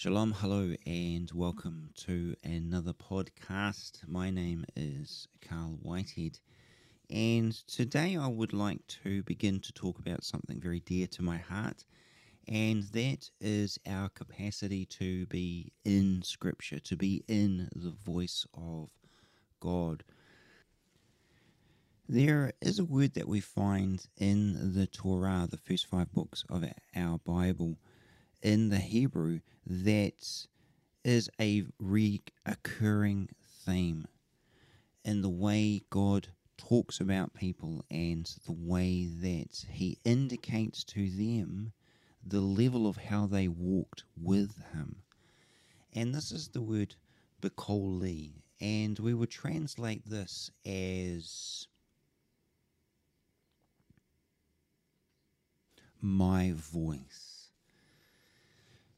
Shalom, hello, and welcome to another podcast. My name is Carl Whitehead, and today I would like to begin to talk about something very dear to my heart, and that is our capacity to be in Scripture, to be in the voice of God. There is a word that we find in the Torah, the first five books of our Bible in the Hebrew that is a recurring theme in the way God talks about people and the way that He indicates to them the level of how they walked with Him. And this is the word Bekoli, and we would translate this as my voice.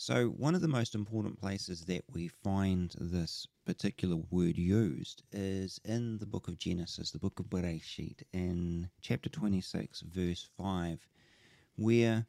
So, one of the most important places that we find this particular word used is in the book of Genesis, the book of Bereshit, in chapter 26, verse 5, where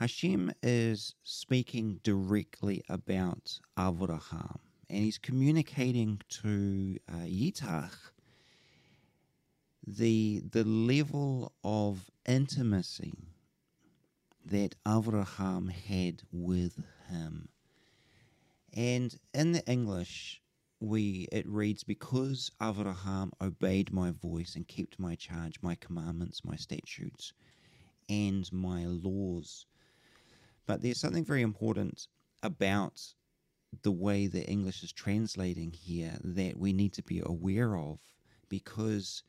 Hashem is speaking directly about Avraham and he's communicating to uh, the, the level of intimacy that Avraham had with him. And in the English, we it reads, Because Avraham obeyed my voice and kept my charge, my commandments, my statutes, and my laws. But there's something very important about the way the English is translating here that we need to be aware of because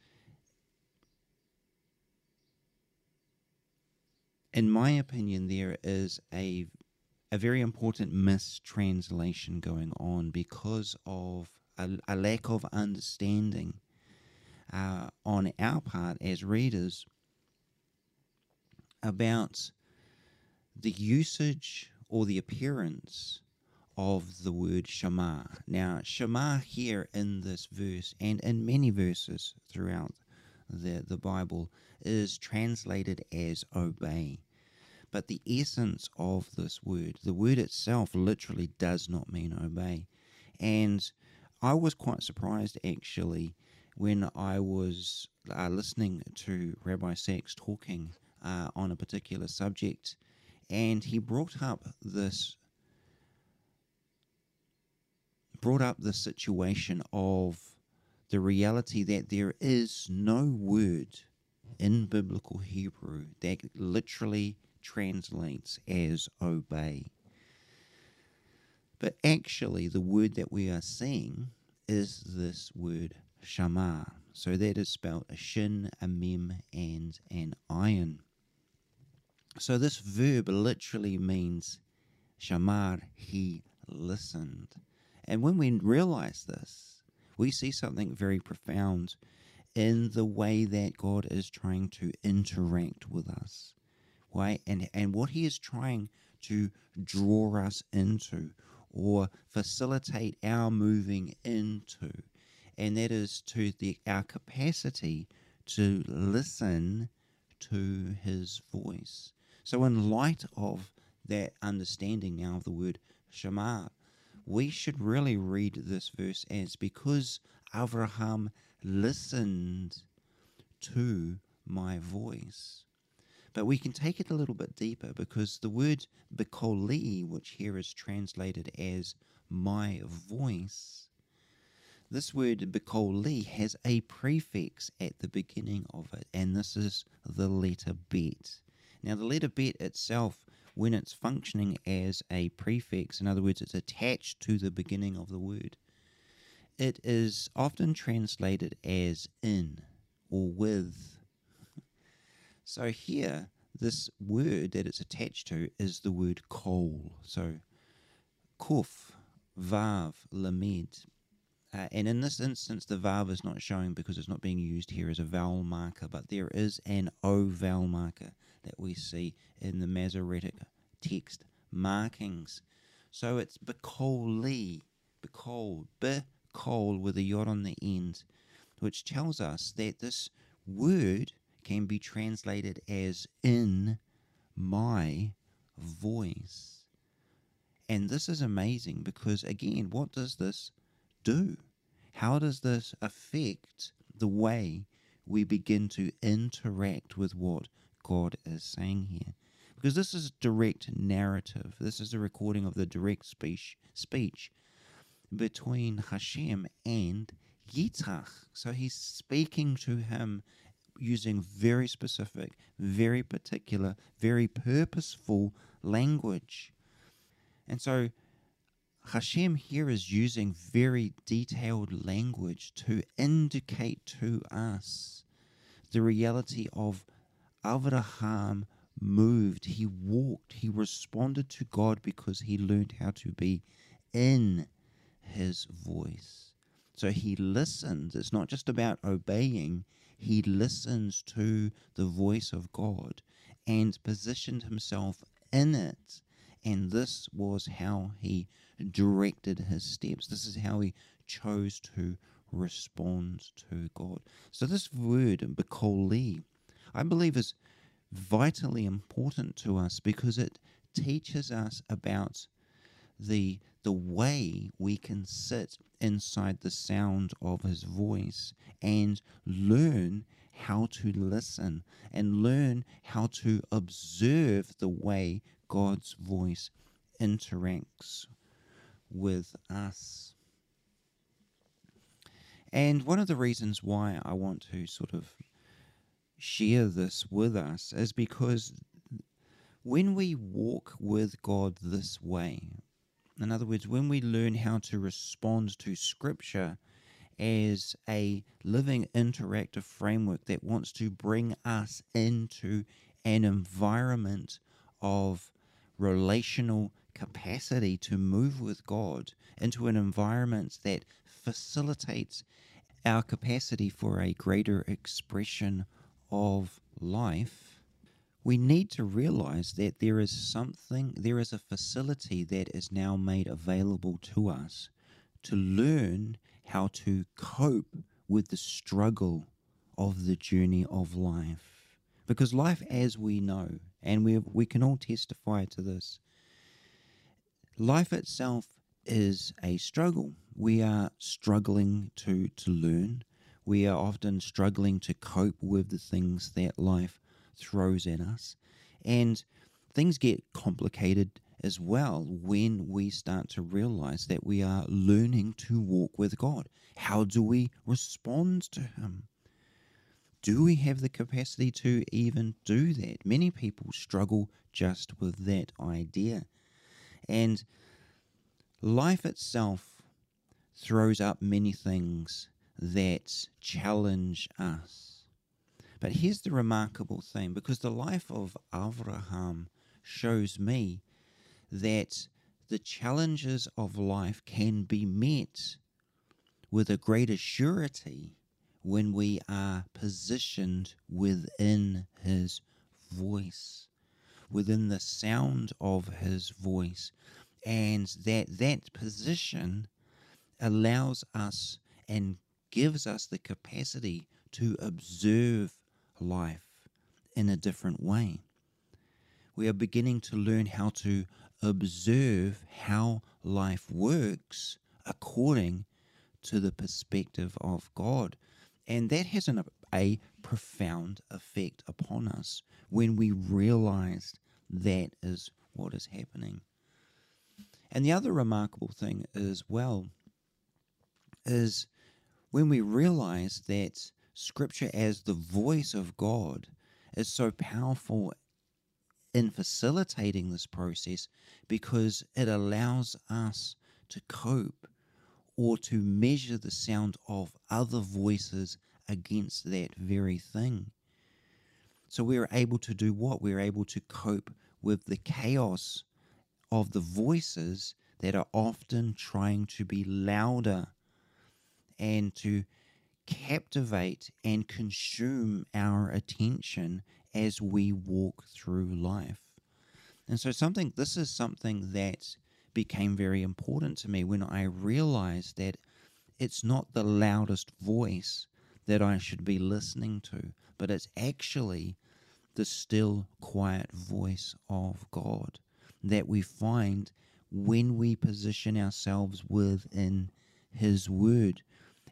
in my opinion, there is a a very important mistranslation going on because of a, a lack of understanding uh, on our part as readers about the usage or the appearance of the word Shema. Now, Shema here in this verse and in many verses throughout the, the Bible is translated as obey. But the essence of this word, the word itself literally does not mean obey. And I was quite surprised actually when I was uh, listening to Rabbi Sacks talking uh, on a particular subject, and he brought up this brought up the situation of the reality that there is no word in biblical Hebrew that literally translates as obey. But actually, the word that we are seeing is this word shama. So that is spelled a shin, a mem, and an ayin. So this verb literally means shama, he listened. And when we realize this, we see something very profound in the way that God is trying to interact with us right? And and what he is trying to draw us into or facilitate our moving into, and that is to the our capacity to listen to his voice. So in light of that understanding now of the word Shema, we should really read this verse as because Abraham listened to my voice. But we can take it a little bit deeper because the word bekoli, which here is translated as my voice, this word bekoli has a prefix at the beginning of it, and this is the letter bet. Now, the letter bet itself, when it's functioning as a prefix, in other words, it's attached to the beginning of the word, it is often translated as in or with so here, this word that it's attached to is the word kol. So kuf, vav, lamed. Uh, and in this instance, the vav is not showing because it's not being used here as a vowel marker, but there is an o vowel marker that we see in the Masoretic text markings. So it's bekoli, bekol, bekol with a yod on the end, which tells us that this word can be translated as in my voice. And this is amazing because, again, what does this do? How does this affect the way we begin to interact with what God is saying here? Because this is direct narrative. This is a recording of the direct speech speech between Hashem and Yitzhak. So he's speaking to him using very specific, very particular, very purposeful language. And so Hashem here is using very detailed language to indicate to us the reality of Avraham moved, he walked, he responded to God because he learned how to be in his voice. So he listens. It's not just about obeying, he listens to the voice of God and positioned himself in it. And this was how he directed his steps. This is how he chose to respond to God. So this word, Bekoli, I believe is vitally important to us because it teaches us about the the way we can sit inside the sound of his voice and learn how to listen and learn how to observe the way God's voice interacts with us. And one of the reasons why I want to sort of share this with us is because when we walk with God this way, in other words, when we learn how to respond to Scripture as a living interactive framework that wants to bring us into an environment of relational capacity to move with God, into an environment that facilitates our capacity for a greater expression of life, we need to realize that there is something, there is a facility that is now made available to us to learn how to cope with the struggle of the journey of life. Because life, as we know, and we, we can all testify to this, life itself is a struggle. We are struggling to, to learn. We are often struggling to cope with the things that life throws at us. And things get complicated as well when we start to realize that we are learning to walk with God. How do we respond to Him? Do we have the capacity to even do that? Many people struggle just with that idea. And life itself throws up many things that challenge us. But here's the remarkable thing because the life of Avraham shows me that the challenges of life can be met with a greater surety when we are positioned within his voice, within the sound of his voice, and that that position allows us and gives us the capacity to observe life in a different way. We are beginning to learn how to observe how life works according to the perspective of God. And that has an, a profound effect upon us when we realize that is what is happening. And the other remarkable thing as well is when we realize that Scripture as the voice of God is so powerful in facilitating this process because it allows us to cope or to measure the sound of other voices against that very thing. So we're able to do what? We're able to cope with the chaos of the voices that are often trying to be louder and to captivate and consume our attention as we walk through life. And so something this is something that became very important to me when I realized that it's not the loudest voice that I should be listening to, but it's actually the still quiet voice of God that we find when we position ourselves within His Word.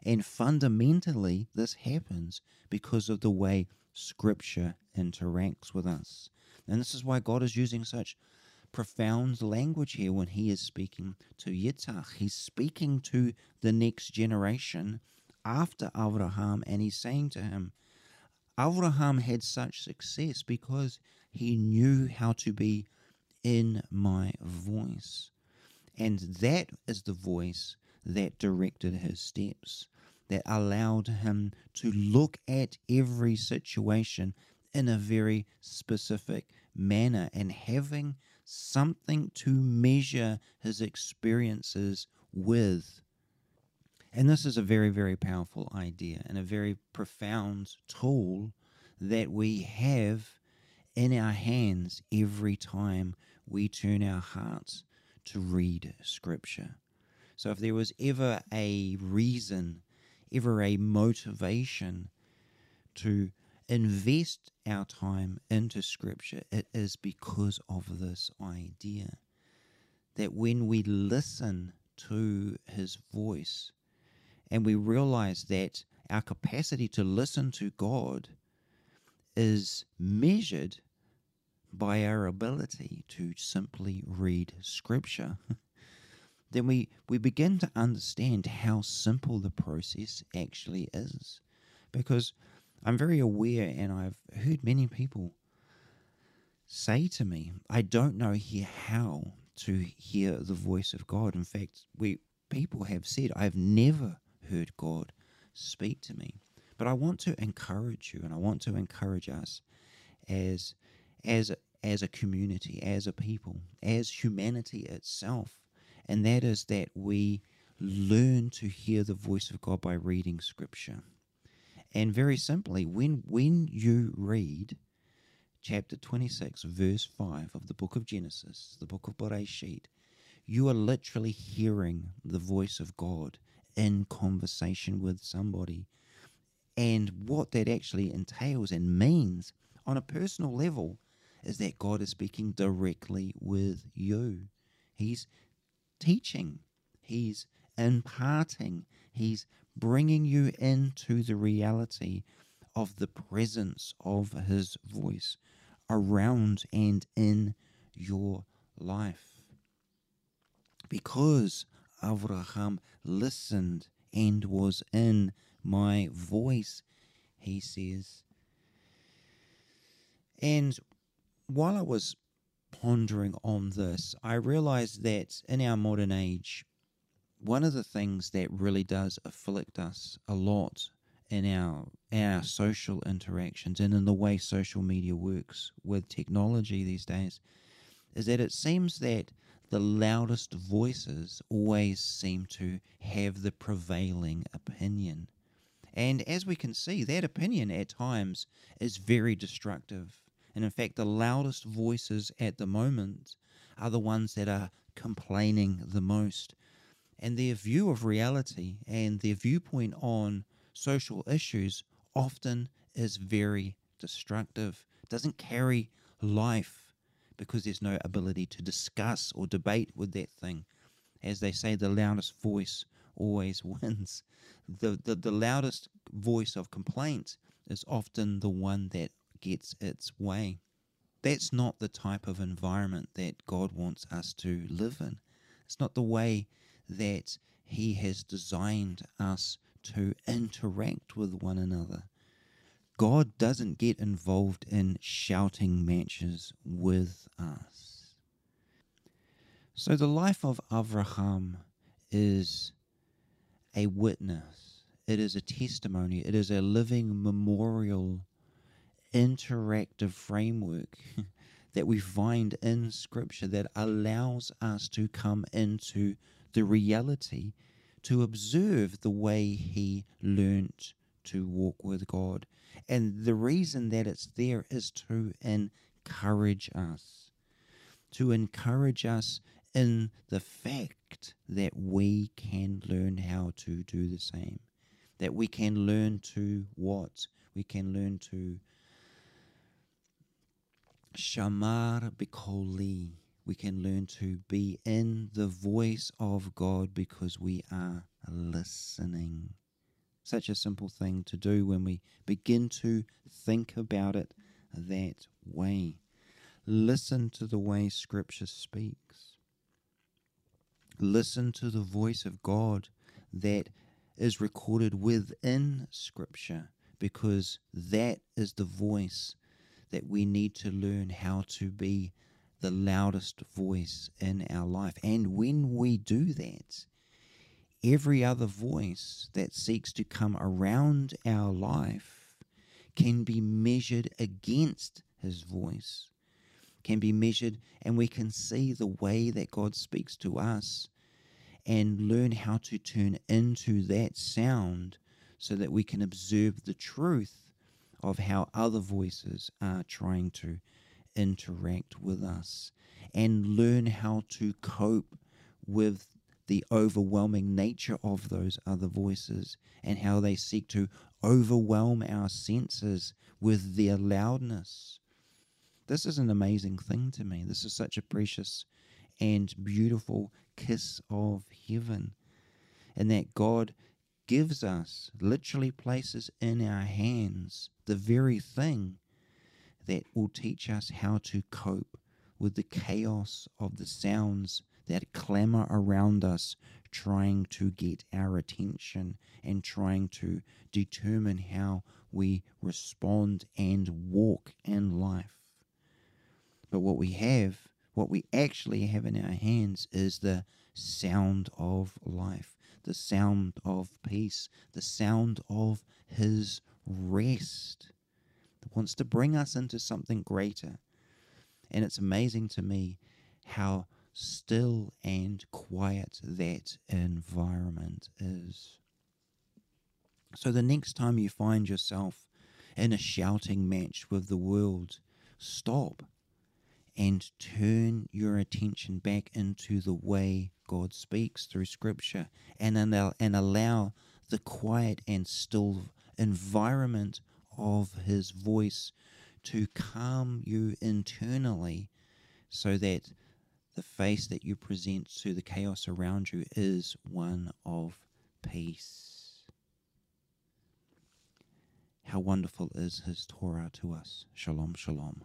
And fundamentally, this happens because of the way Scripture interacts with us. And this is why God is using such profound language here when He is speaking to Yitzhak. He's speaking to the next generation after Abraham, and He's saying to him, Abraham had such success because he knew how to be in my voice. And that is the voice that directed his steps, that allowed him to look at every situation in a very specific manner and having something to measure his experiences with. And this is a very, very powerful idea and a very profound tool that we have in our hands every time we turn our hearts to read Scripture. So, if there was ever a reason, ever a motivation to invest our time into Scripture, it is because of this idea that when we listen to His voice and we realize that our capacity to listen to God is measured by our ability to simply read Scripture, then we, we begin to understand how simple the process actually is. Because I'm very aware, and I've heard many people say to me, I don't know here how to hear the voice of God. In fact, we people have said, I've never heard God speak to me. But I want to encourage you, and I want to encourage us as as as a community, as a people, as humanity itself, and that is that we learn to hear the voice of God by reading Scripture. And very simply, when when you read chapter 26, verse 5 of the book of Genesis, the book of Bereshit, you are literally hearing the voice of God in conversation with somebody. And what that actually entails and means on a personal level is that God is speaking directly with you. He's teaching, He's imparting, He's bringing you into the reality of the presence of His voice around and in your life. Because Avraham listened and was in my voice, he says. And while I was pondering on this, I realized that in our modern age, one of the things that really does afflict us a lot in our in our social interactions and in the way social media works with technology these days is that it seems that the loudest voices always seem to have the prevailing opinion. And as we can see, that opinion at times is very destructive. And in fact, the loudest voices at the moment are the ones that are complaining the most. And their view of reality and their viewpoint on social issues often is very destructive, it doesn't carry life because there's no ability to discuss or debate with that thing. As they say, the loudest voice always wins. The, the, the loudest voice of complaint is often the one that gets its way. That's not the type of environment that God wants us to live in. It's not the way that He has designed us to interact with one another. God doesn't get involved in shouting matches with us. So the life of Avraham is a witness, it is a testimony, it is a living memorial, interactive framework that we find in Scripture that allows us to come into the reality to observe the way he learnt to walk with God. And the reason that it's there is to encourage us, to encourage us in the fact that we can learn how to do the same, that we can learn to what? We can learn to shamar bikoli. We can learn to be in the voice of God because we are listening. Such a simple thing to do when we begin to think about it that way. Listen to the way Scripture speaks. Listen to the voice of God that is recorded within Scripture because that is the voice that we need to learn how to be the loudest voice in our life. And when we do that, every other voice that seeks to come around our life can be measured against his voice, can be measured, and we can see the way that God speaks to us and learn how to turn into that sound so that we can observe the truth of how other voices are trying to interact with us and learn how to cope with the overwhelming nature of those other voices and how they seek to overwhelm our senses with their loudness. This is an amazing thing to me. This is such a precious and beautiful kiss of heaven. And that God gives us, literally places in our hands, the very thing that will teach us how to cope with the chaos of the sounds that clamor around us, trying to get our attention and trying to determine how we respond and walk in life. But what we have, what we actually have in our hands, is the sound of life, the sound of peace, the sound of His rest. Wants to bring us into something greater. And it's amazing to me how still and quiet that environment is. So the next time you find yourself in a shouting match with the world, stop and turn your attention back into the way God speaks through Scripture and allow, and allow the quiet and still environment of His voice to calm you internally so that the face that you present to the chaos around you is one of peace. How wonderful is His Torah to us. Shalom, shalom.